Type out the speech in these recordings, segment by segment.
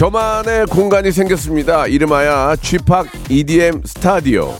저만의 공간이 생겼습니다 이름하여 p EDM 스타디오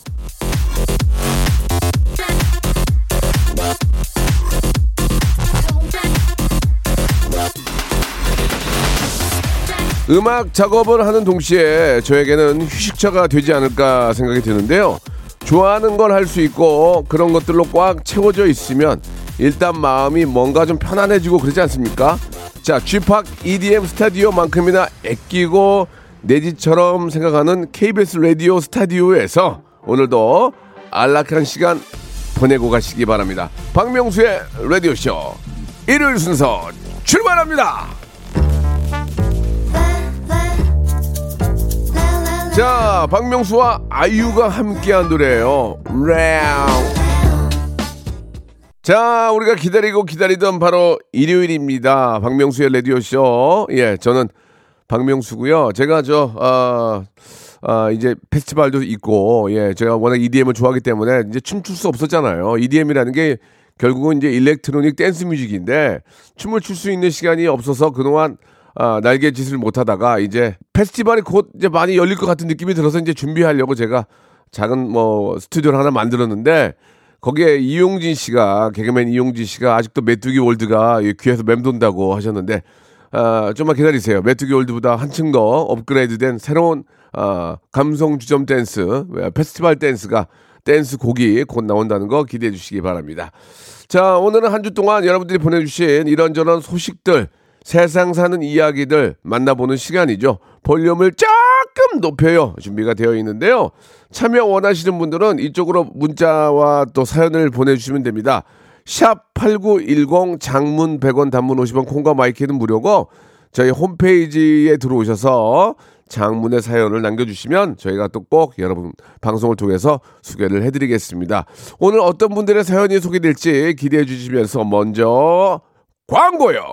음악 작업을 하는 동시에 저에게는 휴식처가 되지 않을까 생각이 드는데요. 좋아하는 걸 할 수 있고 그런 것들로 꽉 채워져 있으면 일단 마음이 뭔가 좀 편안해지고 그러지 않습니까? 자, 쥐팍 EDM 스타디오만큼이나 애끼고 내 집처럼 생각하는 KBS 라디오 스타디오에서 오늘도 안락한 시간 보내고 가시기 바랍니다. 박명수의 라디오쇼 일요일 순서 출발합니다. 자, 박명수와 아이유가 함께한 노래예요. 라우. 자, 우리가 기다리고 기다리던 바로 일요일입니다. 박명수의 라디오쇼. 예, 저는 박명수고요. 제가 저, 아, 아, 이제 페스티벌도 있고, 예, 제가 워낙 EDM을 좋아하기 때문에 이제 춤출 수 없었잖아요. EDM이라는 게 결국은 이제 electronic dance music인데 춤을 출 수 있는 시간이 없어서 그동안 아, 날개짓을 못 하다가 이제 페스티벌이 곧 이제 많이 열릴 것 같은 느낌이 들어서 이제 준비하려고 제가 작은 뭐 스튜디오를 하나 만들었는데 거기에 이용진 씨가 개그맨 이용진 씨가 아직도 메뚜기 월드가 이 귀에서 맴돈다고 하셨는데 아, 좀만 기다리세요. 메뚜기 월드보다 한층 더 업그레이드된 새로운 아, 감성 주점 댄스 페스티벌 댄스가 댄스 곡이 곧 나온다는 거 기대해 주시기 바랍니다. 자, 오늘은 한 주 동안 여러분들이 보내주신 이런저런 소식들 세상 사는 이야기들 만나보는 시간이죠. 볼륨을 조금 높여요. 준비가 되어 있는데요. 참여 원하시는 분들은 이쪽으로 문자와 또 사연을 보내주시면 됩니다. 샵 8910 장문 100원 단문 50원 콩과 마이크는 무료고 저희 홈페이지에 들어오셔서 장문의 사연을 남겨주시면 저희가 또 꼭 여러분 방송을 통해서 소개를 해드리겠습니다. 오늘 어떤 분들의 사연이 소개될지 기대해 주시면서 먼저 광고요.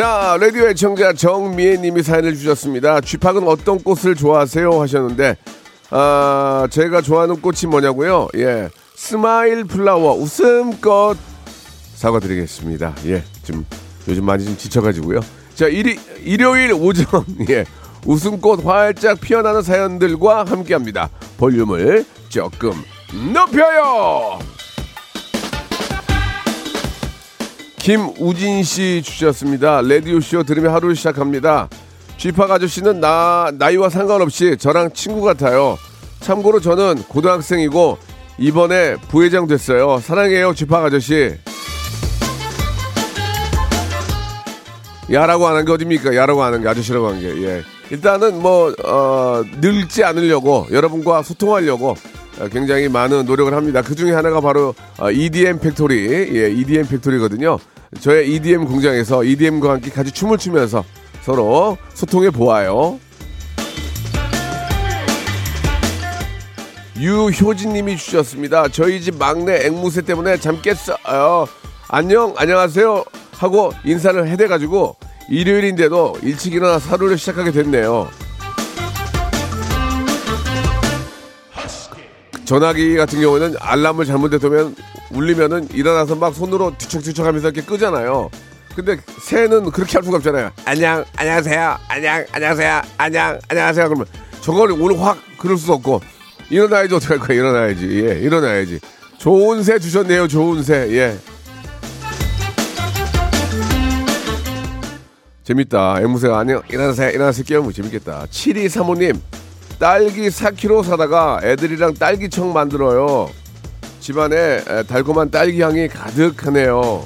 자, 라디오 애청자 정미애 님이 사연을 주셨습니다. 쥐팍은 어떤 꽃을 좋아하세요? 하셨는데, 아, 제가 좋아하는 꽃이 뭐냐고요? 예, smile flower, 웃음꽃 사과드리겠습니다. 예, 좀 요즘 많이 좀 지쳐가지고요. 자, 일이, 일요일 오전, 예, 웃음꽃 활짝 피어나는 사연들과 함께 합니다. 볼륨을 조금 높여요. 김우진 씨 주셨습니다. 레디오쇼 들으며 하루를 시작합니다. 쥐팍 아저씨는 나, 나이와 상관없이 저랑 친구 같아요. 참고로 저는 고등학생이고 이번에 부회장 됐어요. 사랑해요, 쥐팍 아저씨. 야라고 하는 게 어딥니까? 야라고 하는 게 아저씨라고 하는 게. 예. 일단은 뭐, 어, 늙지 않으려고 여러분과 소통하려고 어, 굉장히 많은 노력을 합니다. 그 중에 하나가 바로 어, EDM factory, 예, EDM 팩토리거든요. 저의 EDM 공장에서 EDM과 함께 같이 춤을 추면서 서로 소통해 보아요. 유효진님이 주셨습니다. 저희 집 막내 앵무새 때문에 잠 깼어요. 안녕, 안녕하세요 하고 인사를 해대가지고 일요일인데도 일찍 일어나 하루를 시작하게 됐네요. 전화기 같은 경우는 알람을 잘못해두면 울리면은 일어나서 막 손으로 뒤척뒤척 하면서 이렇게 끄잖아요. 근데 새는 그렇게 할 수가 없잖아요. 안녕, 안녕하세요, 안녕, 안녕하세요, 안녕, 안녕하세요. 그러면 저걸 오늘 확 그럴 수 없고 일어나야지 어떡할 거야 일어나야지 예 일어나야지 좋은 새 주셨네요. 좋은 새. 예. 재밌다. 앵무새가 안녕. 일어나세요. 일어나세요. 깨우면 재밌겠다. 7235님. 딸기 4kg 사다가 애들이랑 딸기청 만들어요. 집안에 에, 달콤한 딸기 향이 가득하네요.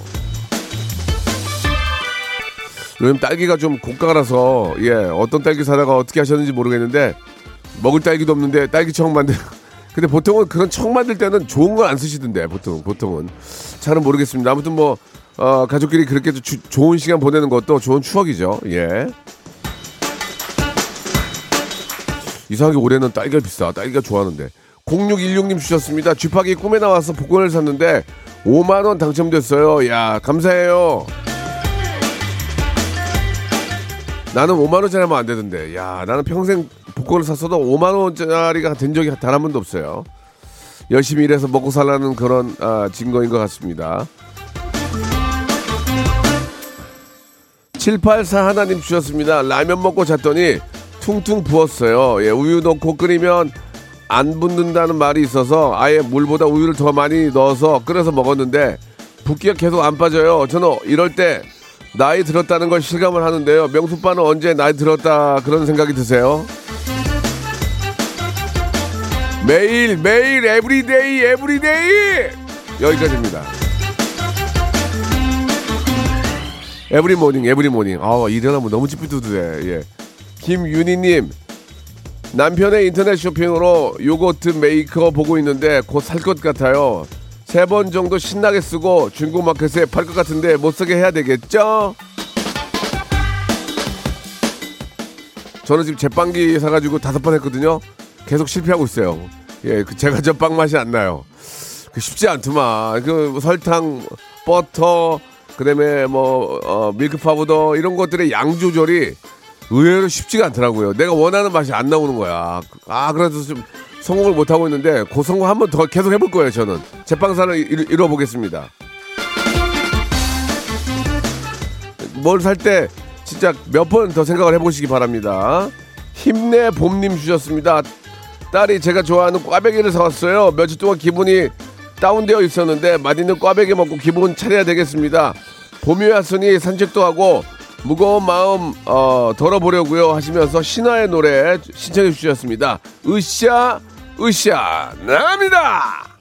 요즘 딸기가 좀 고가라서 예 어떤 딸기 사다가 어떻게 하셨는지 모르겠는데 먹을 딸기도 없는데 딸기청 만들. 근데 보통은 그런 청 만들 때는 좋은 걸 안 쓰시던데 보통 보통은 잘은 모르겠습니다. 아무튼 뭐 어, 가족끼리 그렇게 주- 좋은 시간 보내는 것도 좋은 추억이죠. 예. 이상하게 올해는 딸기가 비싸. 딸기가 좋아하는데. 0616님 주셨습니다. 쥐파기 꿈에 나와서 복권을 샀는데 5만 원 당첨됐어요. 야 감사해요. 나는 5만 원짜리 하면 안 되던데. 야 나는 평생 복권을 샀어도 5만 원짜리가 된 적이 단 한 번도 없어요. 열심히 일해서 먹고 살라는 그런 아, 증거인 것 같습니다. 784 하나님 주셨습니다. 라면 먹고 잤더니 퉁퉁 부었어요. 예, 우유 넣고 끓이면 안 붓는다는 말이 있어서 아예 물보다 우유를 더 많이 넣어서 끓여서 먹었는데 붓기가 계속 안 빠져요. 저는 이럴 때 나이 들었다는 걸 실감을 하는데요. 명수빠는 언제 나이 들었다 그런 생각이 드세요? 매일 매일 everyday everyday 여기까지입니다. every morning, every morning. 아, 일어나면 너무 찌뿌두두해. 예. 김윤희님, 남편의 인터넷 쇼핑으로 yogurt maker 보고 있는데 곧 살 것 같아요. 세 번 정도 신나게 쓰고 중고 마켓에 팔 것 같은데 못 쓰게 해야 되겠죠? 저는 지금 제빵기 사가지고 다섯 번 했거든요. 계속 실패하고 있어요. 예, 그 제가 저 빵 맛이 안 나요. 그 쉽지 않더만. 그 설탕, 버터, 그다음에 뭐 어, milk powder 이런 것들의 양 조절이 의외로 쉽지가 않더라고요. 내가 원하는 맛이 안 나오는 거야. 아 그래서 좀 성공을 못 하고 있는데 그 성공 한 번 더 계속 해볼 거예요. 저는 제빵사를 이루- 이뤄 보겠습니다. 뭘 살 때 진짜 몇 번 더 생각을 해보시기 바랍니다. 힘내 봄님 주셨습니다. 딸이 제가 좋아하는 꽈배기를 사왔어요. 며칠 동안 기분이 다운되어 있었는데 맛있는 꽈배기 먹고 기분 차려야 되겠습니다. 봄이 왔으니 산책도 하고 무거운 마음 어, 덜어보려고요 하시면서 신화의 노래 신청해 주셨습니다. 으쌰 으쌰 나갑니다.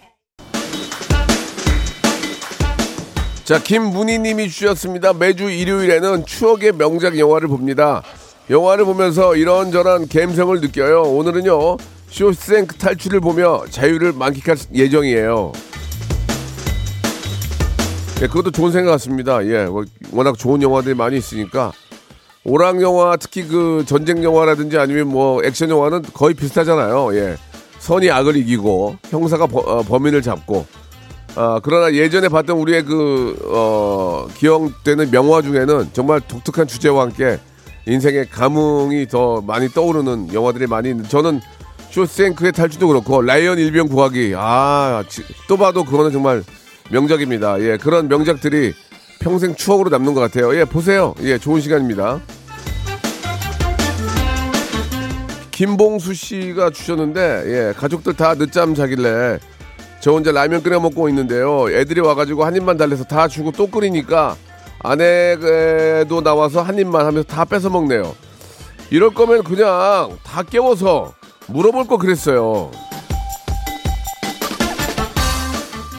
자, 김문희님이 주셨습니다. 매주 일요일에는 추억의 명작 영화를 봅니다. 영화를 보면서 이런저런 감성을 느껴요. 오늘은요, 쇼생크 탈출을 보며 자유를 만끽할 예정이에요. 예, 그것도 좋은 생각 같습니다. 예, 뭐, 워낙 좋은 영화들이 많이 있으니까. 오락 영화, 특히 그 전쟁 영화라든지 아니면 뭐 액션 영화는 거의 비슷하잖아요. 예. 선이 악을 이기고 형사가 버- 어, 범인을 잡고 아, 그러나 예전에 봤던 우리의 그, 어, 기억되는 명화 중에는 정말 독특한 주제와 함께 인생의 감흥이 더 많이 떠오르는 영화들이 많이 있는데 저는 쇼생크의 탈주도 그렇고 라이언 일병 구하기 아, 지- 또 봐도 그거는 정말 명작입니다. 예, 그런 명작들이 평생 추억으로 남는 것 같아요. 예, 보세요. 예, 좋은 시간입니다. 김봉수 씨가 주셨는데, 예, 가족들 다 늦잠 자길래 저 혼자 라면 끓여 먹고 있는데요. 애들이 와가지고 한 입만 달래서 다 주고 또 끓이니까 아내도 나와서 한 입만 하면서 다 뺏어 먹네요. 이럴 거면 그냥 다 깨워서 물어볼 거 그랬어요.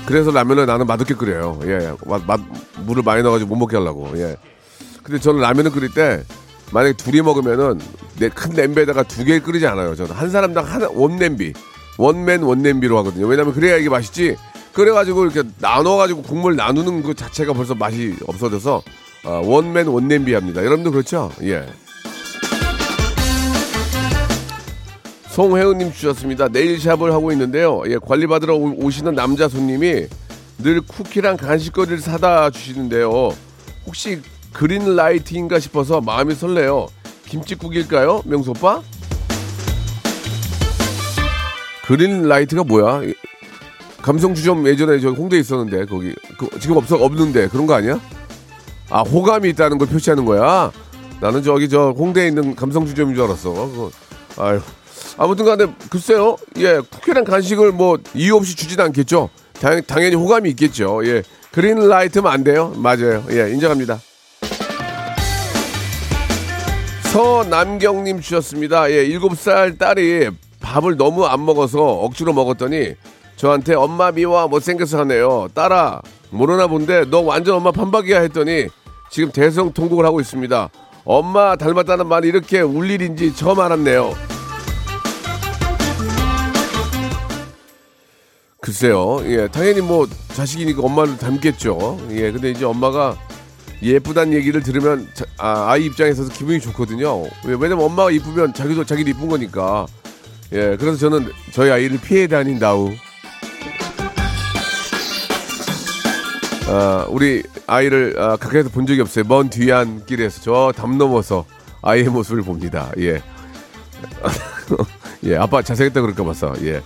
그래서 라면을 나는 맛없게 끓여요. 예, 맛, 맛, 물을 많이 넣어가지고 못 먹게 하려고. 예. 근데 저는 라면을 끓일 때 만약에 둘이 먹으면은 내큰 냄비에다가 두 개 끓이지 않아요. 저는 한 사람당 한 원냄비, 원맨 원 냄비로 하거든요. 왜냐면 그래야 이게 맛있지. 그래가지고 이렇게 나눠가지고 국물 나누는 그 자체가 벌써 맛이 없어져서 어, 원맨 원냄비 합니다. 여러분도 그렇죠? 예. 송혜은님 주셨습니다. 네일샵을 하고 있는데요. 예, 관리받으러 오- 오시는 남자 손님이 늘 쿠키랑 간식거리를 사다 주시는데요. 혹시 그린 라이트인가 싶어서 마음이 설레요. 김치국일까요? 명수 오빠? green light가 뭐야? 감성주점 예전에 저 홍대에 있었는데 거기 그, 지금 없어 없는데 그런 거 아니야? 아 호감이 있다는 걸 표시하는 거야. 나는 저기 저 홍대에 있는 감성주점인 줄 알았어. 그거, 아유. 아무튼 간에 글쎄요. 예, 쿠키랑 간식을 뭐 이유 없이 주진 않겠죠. 당, 당연히 호감이 있겠죠. 예. green light면 안 돼요. 맞아요. 예, 인정합니다. 서남경님 주셨습니다. 예, 7살 딸이 밥을 너무 안 먹어서 억지로 먹었더니 저한테 엄마 미워 못생겨서 하네요. 딸아, 모르나 본데 너 완전 엄마 판박이야 했더니 지금 대성통곡을 하고 있습니다. 엄마 닮았다는 말이 이렇게 울 일인지 처음 알았네요. 글쎄요. 예, 당연히 뭐 자식이니까 엄마를 닮겠죠. 예, 근데 이제 엄마가 예쁘단 얘기를 들으면 자- 아, 아이 입장에서도 기분이 좋거든요. 왜- 왜냐면 엄마가 이쁘면 자기도 자기도 이쁜 거니까. 예, 그래서 저는 저희 아이를 피해 다닌다우. 아, 우리 아이를 아, 가까이서 본 적이 없어요. 먼 뒤안 길에서 저 담 넘어서 아이의 모습을 봅니다. 예. 예, 아빠 잘생겼다 그럴까 봐서. 예.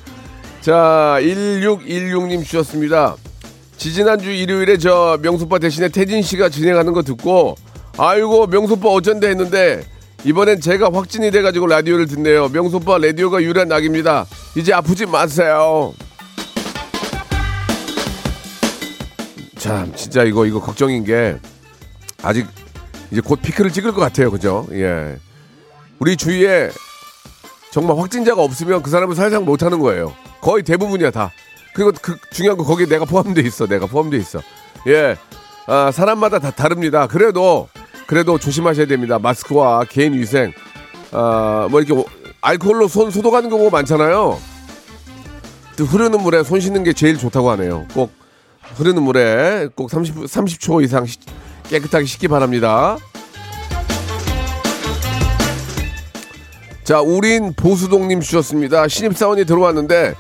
자, 1616님 주셨습니다. 지지난주 일요일에 저 명소빠 대신에 태진 씨가 진행하는 거 듣고 아이고 명소빠 어쩐데 했는데 이번엔 제가 확진이 돼가지고 라디오를 듣네요. 명소빠 라디오가 유일한 낙입니다. 이제 아프지 마세요. 참 진짜 이거 이거 걱정인 게 아직 이제 곧 피크를 찍을 것 같아요. 그죠? 예. 우리 주위에 정말 확진자가 없으면 그 사람은 살상 못하는 거예요. 거의 대부분이야 다. 그리고 그 중요한 거 거기에 내가 포함돼 있어. 내가 포함돼 있어. 예, 아, 사람마다 다 다릅니다. 그래도 그래도 조심하셔야 됩니다. 마스크와 개인 위생, 아, 뭐 이렇게 오- 알코올로 손 소독하는 경우가 많잖아요. 또 흐르는 물에 손 씻는 게 제일 좋다고 하네요. 꼭 흐르는 물에 꼭 30, 30초 이상 씻- 깨끗하게 씻기 바랍니다. 자, 우린 보수동님 주셨습니다. 신입사원이 들어왔는데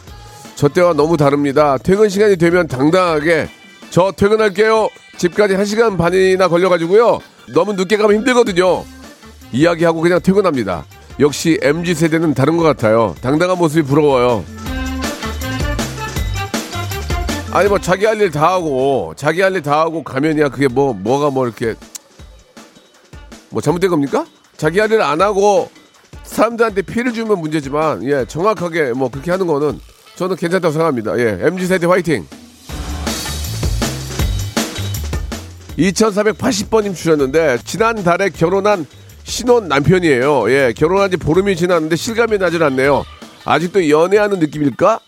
저 때와 너무 다릅니다. 퇴근 시간이 되면 당당하게 저 퇴근할게요. 집까지 1시간 반이나 걸려가지고요. 너무 늦게 가면 힘들거든요. 이야기하고 그냥 퇴근합니다. 역시 MZ세대는 다른 것 같아요. 당당한 모습이 부러워요. 아니 뭐 자기 할 일 다 하고 자기 할 일 다 하고 가면이야 그게 뭐 뭐가 뭐 이렇게 뭐 잘못된 겁니까? 자기 할 일 안 하고 사람들한테 피해를 주면 문제지만 예 정확하게 뭐 그렇게 하는 거는 저는 괜찮다고 생각합니다. 예 mz 세대 화이팅. 2480번님 주셨는데 지난달에 결혼한 신혼 남편이에요. 예 결혼한 지 보름이 지났는데 실감이 나질 않네요. 아직도 연애하는 느낌일까?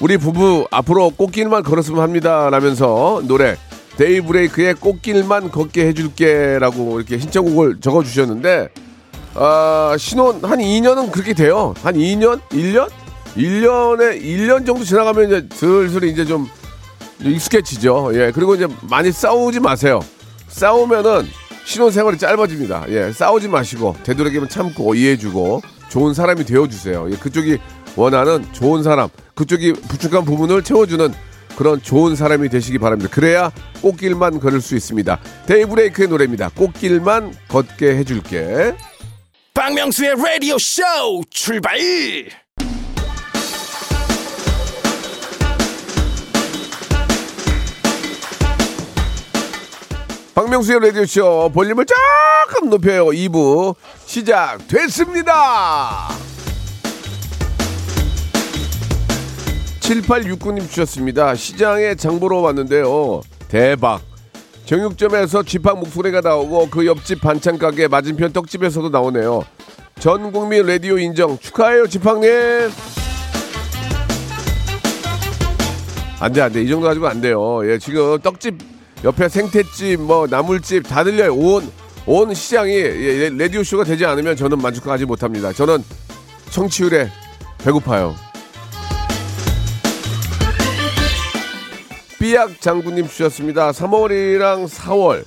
우리 부부 앞으로 꽃길만 걸었으면 합니다. 라면서 노래 데이브레이크의 꽃길만 걷게 해줄게 라고 이렇게 신청곡을 적어주셨는데 아, 신혼 한 2년은 그렇게 돼요. 한 2년? 1년? 1년에 1년 정도 지나가면 이제 슬슬 이제 좀 익숙해지죠. 예. 그리고 이제 많이 싸우지 마세요. 싸우면은 신혼 생활이 짧아집니다. 예. 싸우지 마시고 되도록이면 참고 이해해 주고 좋은 사람이 되어 주세요. 예. 그쪽이 원하는 좋은 사람, 그쪽이 부족한 부분을 채워주는 그런 좋은 사람이 되시기 바랍니다. 그래야 꽃길만 걸을 수 있습니다. 데이브레이크의 노래입니다. 꽃길만 걷게 해줄게. 박명수의 라디오 쇼 출발 박명수의 라디오쇼 볼륨을 조금 높여요. 2부 시작됐습니다. 7869님 주셨습니다. 시장에 장 보러 왔는데요. 대박. 정육점에서 쥐팍 목소리가 나오고 그 옆집 반찬 가게 맞은편 떡집에서도 나오네요. 전 국민 라디오 인정 축하해요 쥐팍님. 안돼 안돼 이 정도 가지고 안 돼요. 예 지금 떡집 옆에 생태집 뭐 나물집 다 들려요. 온 온 시장이 예, 라디오 쇼가 되지 않으면 저는 만족하지 못합니다. 저는 청취율에 배고파요. 삐약 장군님 주셨습니다. 3월이랑 4월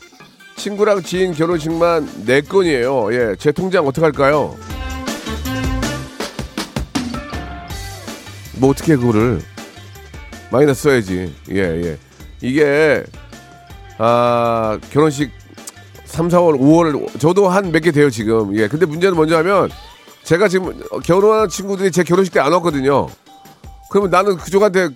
친구랑 지인 결혼식만 4건이에요. 예, 제 통장 어떡할까요? 뭐 어떻게 그거를 마이너스 써야지. 예, 예. 이게 아, 결혼식 3, 4월, 5월 저도 한 몇 개 돼요, 지금. 예. 근데 문제는 뭔지 하면 제가 지금 결혼한 친구들이 제 결혼식 때 안 왔거든요. 그러면 나는 그쪽한테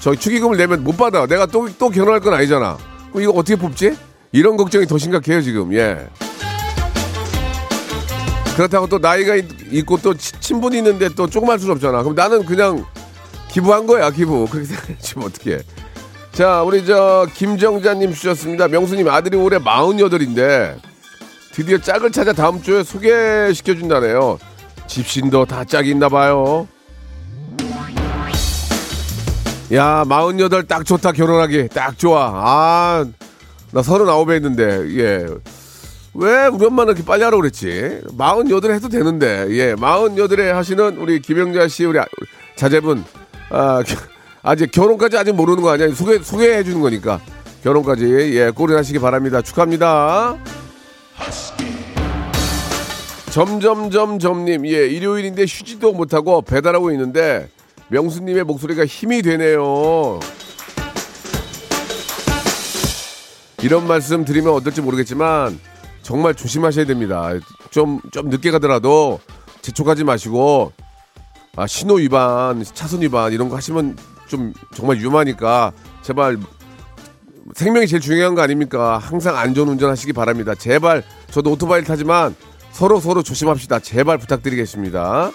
저 축의금을 내면 못 받아. 내가 또, 또 결혼할 건 아니잖아. 그럼 이거 어떻게 뽑지? 이런 걱정이 더 심각해요, 지금. 예. 그렇다고 또 나이가 있- 있고 또 치- 친분이 있는데 또 조금 할 수는 없잖아. 그럼 나는 그냥 기부한 거야, 기부. 그렇게 생각하지 뭐 어떻게. 자, 우리 저 김정자님 주셨습니다. 명수님 아들이 올해 48인데 드디어 짝을 찾아 다음 주에 소개시켜 준다네요. 집신도 다 짝이 있나 봐요. 야, 48 딱 좋다 결혼하기. 딱 좋아. 아, 나 39에 했는데. 예. 왜 우리 엄마는 이렇게 빨리 하라고 그랬지? 48에 해도 되는데. 예. 48에 하시는 우리 김영자 씨 우리 아- 자제분 아, 겨- 아직 결혼까지 아직 모르는 거 아니야? 소개 소개해 주는 거니까. 결혼까지 예, 꼬리나시기 바랍니다. 축하합니다. 점점점점님, 예, 일요일인데 쉬지도 못하고 배달하고 있는데 명수님의 목소리가 힘이 되네요. 이런 말씀 드리면 어떨지 모르겠지만 정말 조심하셔야 됩니다. 좀, 좀 늦게 가더라도 재촉하지 마시고 아, 신호 위반, 차선 위반 이런 거 하시면 좀 정말 위험하니까 제발 생명이 제일 중요한 거 아닙니까? 항상 안전 운전하시기 바랍니다. 제발 저도 오토바이를 타지만 서로 서로 조심합시다. 제발 부탁드리겠습니다.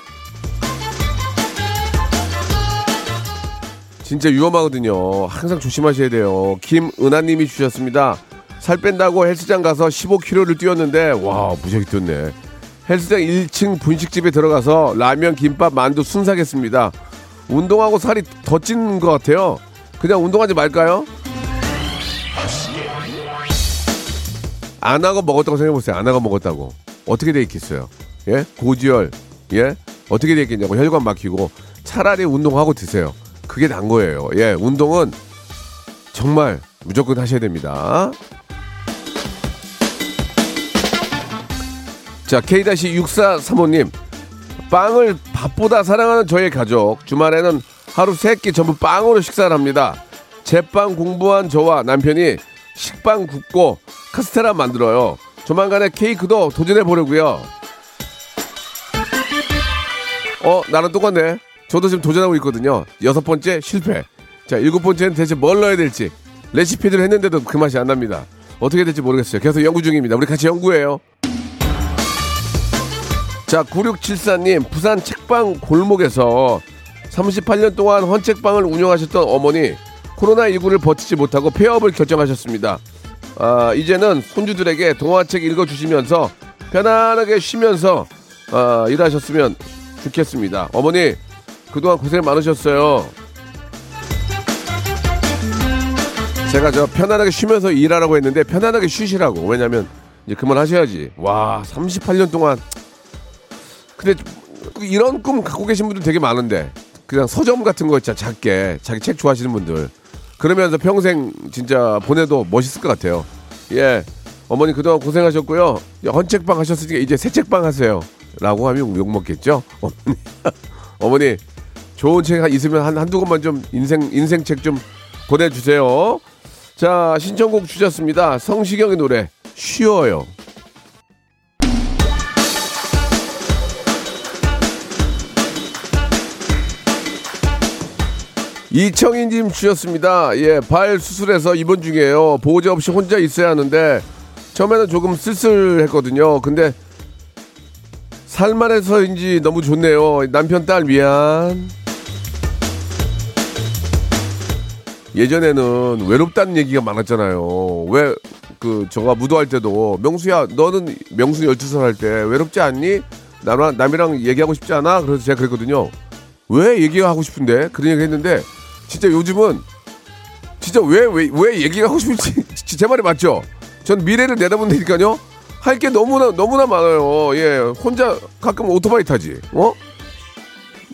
진짜 위험하거든요. 항상 조심하셔야 돼요. 김은하님이 주셨습니다. 살 뺀다고 헬스장 가서 15kg를 뛰었는데 와 무지하게 뛰었네. 헬스장 1층 분식집에 들어가서 라면, 김밥, 만두 순사겠습니다. 운동하고 살이 더 찌는 것 같아요. 그냥 운동하지 말까요? 안 하고 먹었다고 생각해보세요. 안 하고 먹었다고. 어떻게 돼 있겠어요? 예? 고지혈, 예? 어떻게 돼 있겠냐고. 혈관 막히고. 차라리 운동하고 드세요. 그게 난 거예요. 예, 운동은 정말 무조건 하셔야 됩니다. 자, K-6435님. 빵을 밥보다 사랑하는 저의 가족. 주말에는 하루 세 끼 전부 빵으로 식사를 합니다. 제빵 공부한 저와 남편이 식빵 굽고 카스테라 만들어요. 조만간에 케이크도 도전해 보려고요. 어, 나랑 똑같네. 저도 지금 도전하고 있거든요. 여섯 번째 실패. 자, 일곱 번째는 대체 뭘 넣어야 될지. 레시피를 했는데도 그 맛이 안 납니다. 어떻게 될지 모르겠어요. 계속 연구 중입니다. 우리 같이 연구해요. 자, 9674님, 부산 책방 골목에서 38년 동안 헌책방을 운영하셨던 어머니, 코로나19를 버티지 못하고 폐업을 결정하셨습니다. 아, 이제는 손주들에게 동화책 읽어주시면서 편안하게 쉬면서 아, 일하셨으면 좋겠습니다. 어머니, 그동안 고생 많으셨어요. 제가 저 편안하게 쉬면서 일하라고 했는데 편안하게 쉬시라고. 왜냐면 이제 그만하셔야지. 와, 38년 동안 근데 이런 꿈 갖고 계신 분들 되게 많은데 그냥 서점 같은 거 진짜 작게 자기 책 좋아하시는 분들 그러면서 평생 진짜 보내도 멋있을 것 같아요. 예. 어머니 그동안 고생하셨고요. 헌책방 하셨으니까 이제 새 책방 하세요. 라고 하면 욕먹겠죠? 어머니. 어머니, 좋은 책 있으면 한, 한두 권만 좀 인생, 인생책 좀 보내주세요. 자, 신청곡 주셨습니다. 성시경의 노래, 쉬어요. 이청인님 주셨습니다. 예, 발 수술해서 입원 중이에요. 보호자 없이 혼자 있어야 하는데 처음에는 조금 쓸쓸했거든요. 근데 살만해서인지 너무 좋네요. 남편 딸 미안. 예전에는 외롭다는 얘기가 많았잖아요. 왜 그 저가 무도할 때도 명수야 너는 명수 12살 할 때 외롭지 않니? 나랑 남이랑 얘기하고 싶지 않아? 그래서 제가 그랬거든요. 왜 얘기하고 싶은데? 그런 얘기 했는데 진짜 요즘은 진짜 왜 왜 왜 얘기가 하고 싶은지 제 말이 맞죠? 전 미래를 내다본다니까요. 할 게 너무나 너무나 많아요. 예, 혼자 가끔 오토바이 타지, 어?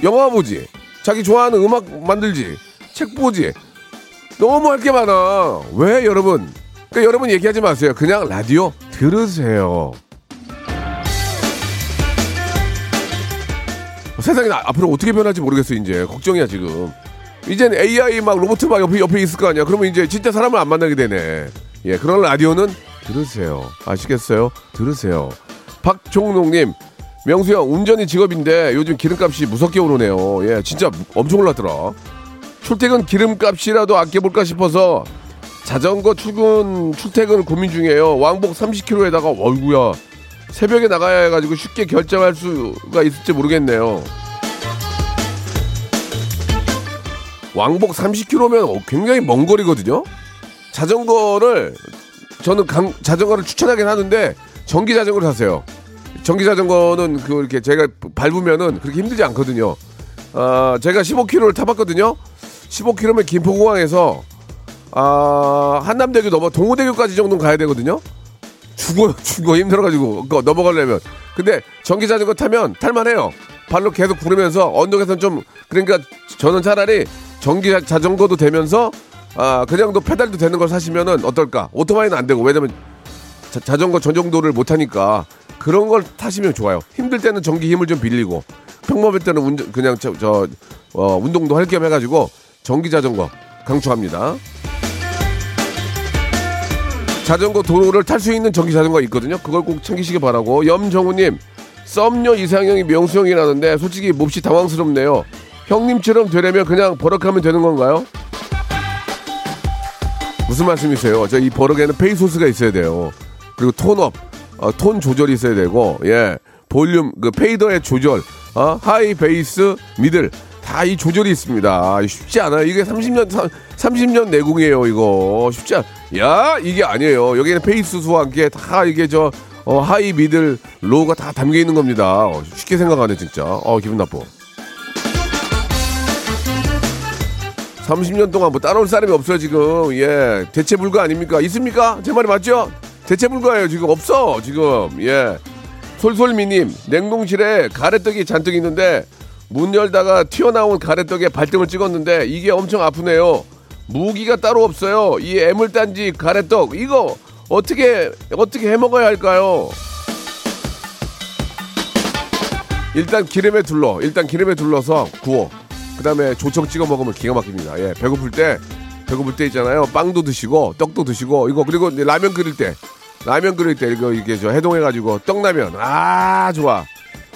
영화 보지, 자기 좋아하는 음악 만들지, 책 보지. 너무 할 게 많아. 왜 여러분? 그러니까 여러분 얘기하지 마세요. 그냥 라디오 들으세요. 세상이 나- 앞으로 어떻게 변할지 모르겠어 이제 걱정이야 지금. 이젠 AI 막 로봇 막 옆에 옆에 있을 거 아니야. 그러면 이제 진짜 사람을 안 만나게 되네. 예, 그런 라디오는 들으세요. 아시겠어요? 들으세요. 박종록님, 명수 형 운전이 직업인데 요즘 기름값이 무섭게 오르네요. 예, 진짜 엄청 올랐더라. 출퇴근 기름값이라도 아껴볼까 싶어서 자전거 출근 출퇴근 고민 중이에요. 왕복 30km에다가 얼구야 새벽에 나가야 해가지고 쉽게 결정할 수가 있을지 모르겠네요. 왕복 30km면 굉장히 먼 거리거든요. 자전거를 저는 강- 자전거를 추천하긴 하는데 전기 자전거를 사세요. 전기 자전거는 그 이렇게 제가 밟으면은 그렇게 힘들지 않거든요. 아, 제가 15km를 타봤거든요. 15km면 김포공항에서 아, 한남대교 넘어 동호대교까지 정도는 가야 되거든요. 죽어 죽어 힘들어가지고 그거 넘어가려면. 근데 전기 자전거 타면 탈만해요. 발로 계속 구르면서 언덕에서는 좀 그러니까 저는 차라리 전기 자- 자전거도 되면서 아 그냥도 페달도 되는 걸 사시면은 어떨까? 오토바이는 안 되고 왜냐면 자, 전거 전정도를 못 하니까 그런 걸 타시면 좋아요. 힘들 때는 전기 힘을 좀 빌리고 평범할 때는 운전 그냥 저, 저 어, 운동도 할 겸 해가지고 전기 자전거 강추합니다. 자전거 도로를 탈 수 있는 전기 자전거가 있거든요. 그걸 꼭 챙기시기 바라고. 염정우님, 썸녀 이상형이 명수 형이 라는데 솔직히 몹시 당황스럽네요. 형님처럼 되려면 그냥 버럭하면 되는 건가요? 무슨 말씀이세요? 저 이 버럭에는 페이소스가 있어야 돼요. 그리고 tone up, 어, 톤 조절이 있어야 되고, 예, 볼륨, 그 fader의 조절, 어, high, bass, middle. 다 이 조절이 있습니다. 쉽지 않아요. 이게 30년, 30년 내공이에요, 이거. 쉽지 않, 야, 이게 아니에요. 여기는 페이소스와 함께 다 이게 저, 어, high, middle, low가 다 담겨 있는 겁니다. 어, 쉽게 생각하네, 진짜. 어, 기분 나빠. 30년 동안 뭐 따라올 사람이 없어요 지금 예 대체 불가 아닙니까 있습니까 제 말이 맞죠 대체 불가예요 지금 없어 지금 예 솔솔미님 냉동실에 가래떡이 잔뜩 있는데 문 열다가 튀어나온 가래떡에 발등을 찍었는데 이게 엄청 아프네요 무기가 따로 없어요 이 애물단지 가래떡 이거 어떻게 어떻게 해 먹어야 할까요 일단 기름에 둘러 일단 기름에 둘러서 구워 그 다음에 조청 찍어 먹으면 기가 막힙니다. 예, 배고플 때, 배고플 때 있잖아요. 빵도 드시고, 떡도 드시고, 이거, 그리고 라면 끓일 때, 라면 끓일 때, 이거, 이게 저 해동해 가지고, 떡라면. 아, 좋아.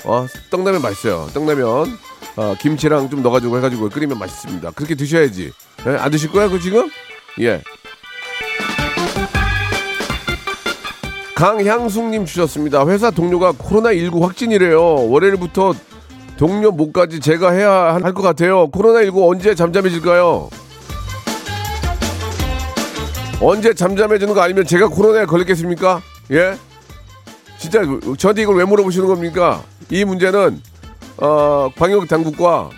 어, 떡라면 맛있어요. 떡라면. 어, 김치랑 좀 넣어가지고 해가지고 끓이면 맛있습니다. 그렇게 드셔야지. 예? 안 드실 거야, 그 지금? 예. 강향숙님 주셨습니다. 회사 동료가 코로나19 확진이래요. 월요일부터 동료 목까지 제가 해야 할 것 같아요. 코로나19 언제 잠잠해질까요? 언제 잠잠해지는 거 아니면 제가 코로나에 걸렸겠습니까? 예? 진짜 저한테 이걸 왜 물어보시는 겁니까? 이 문제는 어, 방역 당국과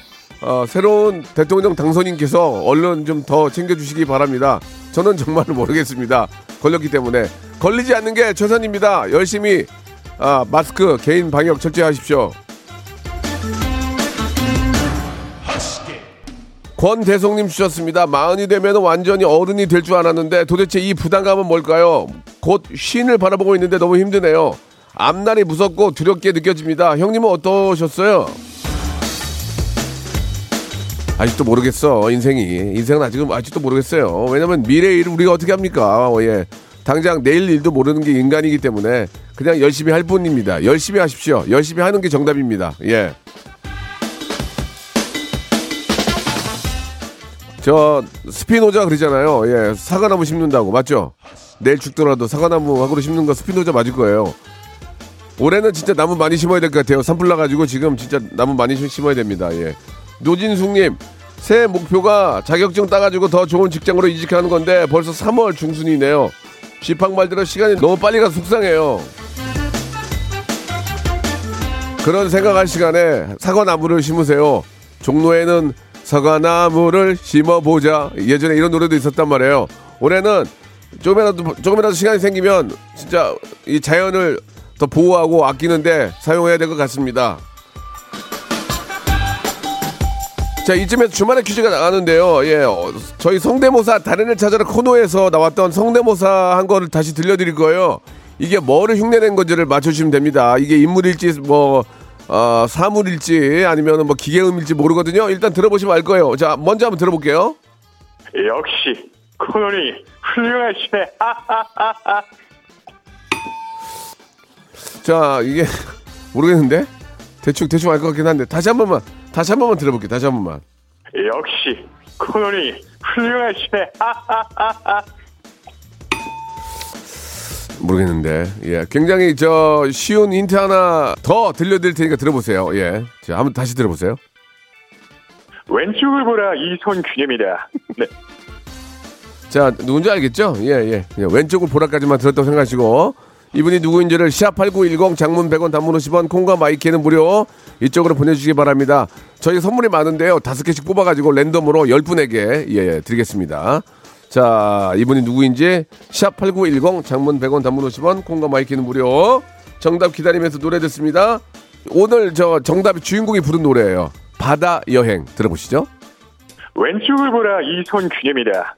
어, 새로운 대통령 당선인께서 얼른 좀 더 챙겨주시기 바랍니다. 저는 정말 모르겠습니다. 걸렸기 때문에 걸리지 않는 게 최선입니다. 열심히 아, 마스크 개인 방역 철저히 하십시오. 권대성님 주셨습니다. 마흔이 되면 완전히 어른이 될 줄 알았는데 도대체 이 부담감은 뭘까요? 곧 쉰을 바라보고 있는데 너무 힘드네요. 앞날이 무섭고 두렵게 느껴집니다. 형님은 어떠셨어요? 아직도 모르겠어 인생이 인생은 아직은 아직도 모르겠어요. 왜냐면 미래 일을 우리가 어떻게 합니까? 어, 예. 당장 내일 일도 모르는 게 인간이기 때문에 그냥 열심히 할 뿐입니다. 열심히 하십시오. 열심히 하는 게 정답입니다. 예. 저 스피노자 그러잖아요. 예, 사과나무 심는다고 맞죠? 내일 죽더라도 사과나무 하고 심는 거 스피노자 맞을 거예요. 올해는 진짜 나무 많이 심어야 될 것 같아요. 산불 나가지고 지금 진짜 나무 많이 심- 심어야 됩니다. 예. 노진숙님 새해 목표가 자격증 따가지고 더 좋은 직장으로 이직하는 건데 벌써 3월 중순이네요. 쥐팡 말대로 시간이 너무 빨리 가서 속상해요. 그런 생각할 시간에 사과나무를 심으세요. 종로에는 사과나무를 심어보자. 예전에 이런 노래도 있었단 말이에요. 올해는 조금이라도, 조금이라도 시간이 생기면 진짜 이 자연을 더 보호하고 아끼는데 사용해야 될 것 같습니다. 자, 이쯤에서 주말에 퀴즈가 나가는데요. 예, 어, 저희 성대모사 애 찾아라 코너에서 나왔던 성대모사 한 거를 다시 들려드릴 거예요. 이게 뭐를 흉내낸 건지를 맞춰주시면 됩니다. 이게 인물일지 뭐 어, 사물일지 아니면 뭐 기계음일지 모르거든요. 일단 들어보시면 알 거예요. 자, 먼저 한번 들어볼게요. 역시 코너리 훌륭하시네. 자, 이게 모르겠는데 대충 대충 알 것 같긴 한데 다시 한 번만 다시 한 번만 들어볼게요. 다시 한 번만. 역시 코너리 훌륭하시네. 모르겠는데 예 굉장히 저 쉬운 힌트 하나 더 들려드릴 테니까 들어보세요 예자 한번 다시 들어보세요 왼쪽을 보라 이손균입니다. 네. 자, 누군지 알겠죠? 예, 예. 그냥 왼쪽을 보라까지만 들었다고 생각하시고 이분이 누구인지를 샵8910 장문 100원 단문 50원 콩과 마이케이는 무료 이쪽으로 보내주시기 바랍니다. 저희 선물이 많은데요. 다섯 개씩 뽑아가지고 랜덤으로 10분에게 예, 예, 드리겠습니다. 자, 이분이 누구인지 샵8910 장문 100원 단문 50원 콩과 마이케이는 무료 정답 기다리면서 노래 듣습니다. 오늘 저 정답이 주인공이 부른 노래예요. 바다 여행 들어보시죠. 왼쪽을 보라 이손균입니다.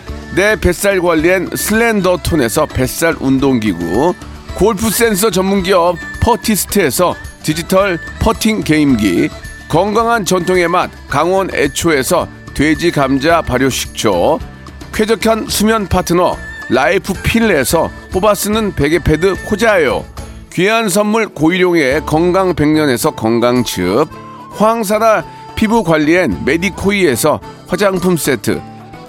내 뱃살 관리엔 슬렌더 톤에서 뱃살 운동기구, 골프 센서 전문기업 퍼티스트에서 디지털 퍼팅 게임기, 건강한 전통의 맛 강원 애초에서 돼지 감자 발효 식초, 쾌적한 수면 파트너 라이프 필에서 뽑아 쓰는 베개 패드 코자요, 귀한 선물 고일용의 건강 백년에서 건강즙, 황사라 피부 관리엔 메디코이에서 화장품 세트,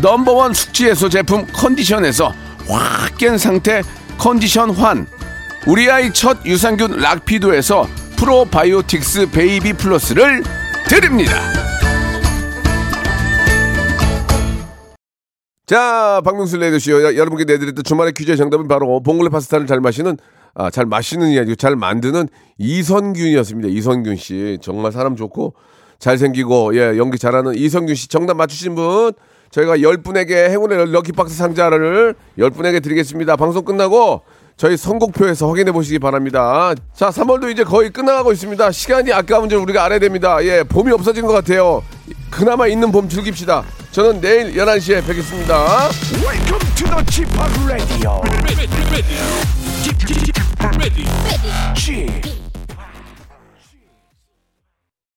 넘버원 숙취해소 제품 컨디션에서 확 깬 상태 컨디션 환. 우리 아이 첫 유산균 락피도에서 프로바이오틱스 베이비 플러스를 드립니다. 자 박명수 라디오쇼. 여러분께 내드렸던 주말의 퀴즈의 정답은 바로 봉골레 파스타를 잘 마시는 아, 잘 마시는 이 아니고 잘 만드는 이선균이었습니다. 이선균 씨. 정말 사람 좋고 잘생기고 예 연기 잘하는 이선균 씨. 정답 맞추신 분 저희가 10분에게 행운의 럭키박스 상자를 10분에게 드리겠습니다. 방송 끝나고 저희 선곡표에서 확인해 보시기 바랍니다. 자, 3월도 이제 거의 끝나가고 있습니다. 시간이 아까운 줄 우리가 알아야 됩니다. 예, 봄이 없어진 것 같아요. 그나마 있는 봄 즐깁시다. 저는 내일 11시에 뵙겠습니다. Welcome to the Chip Radio. ready, ready, ready, ready. Chip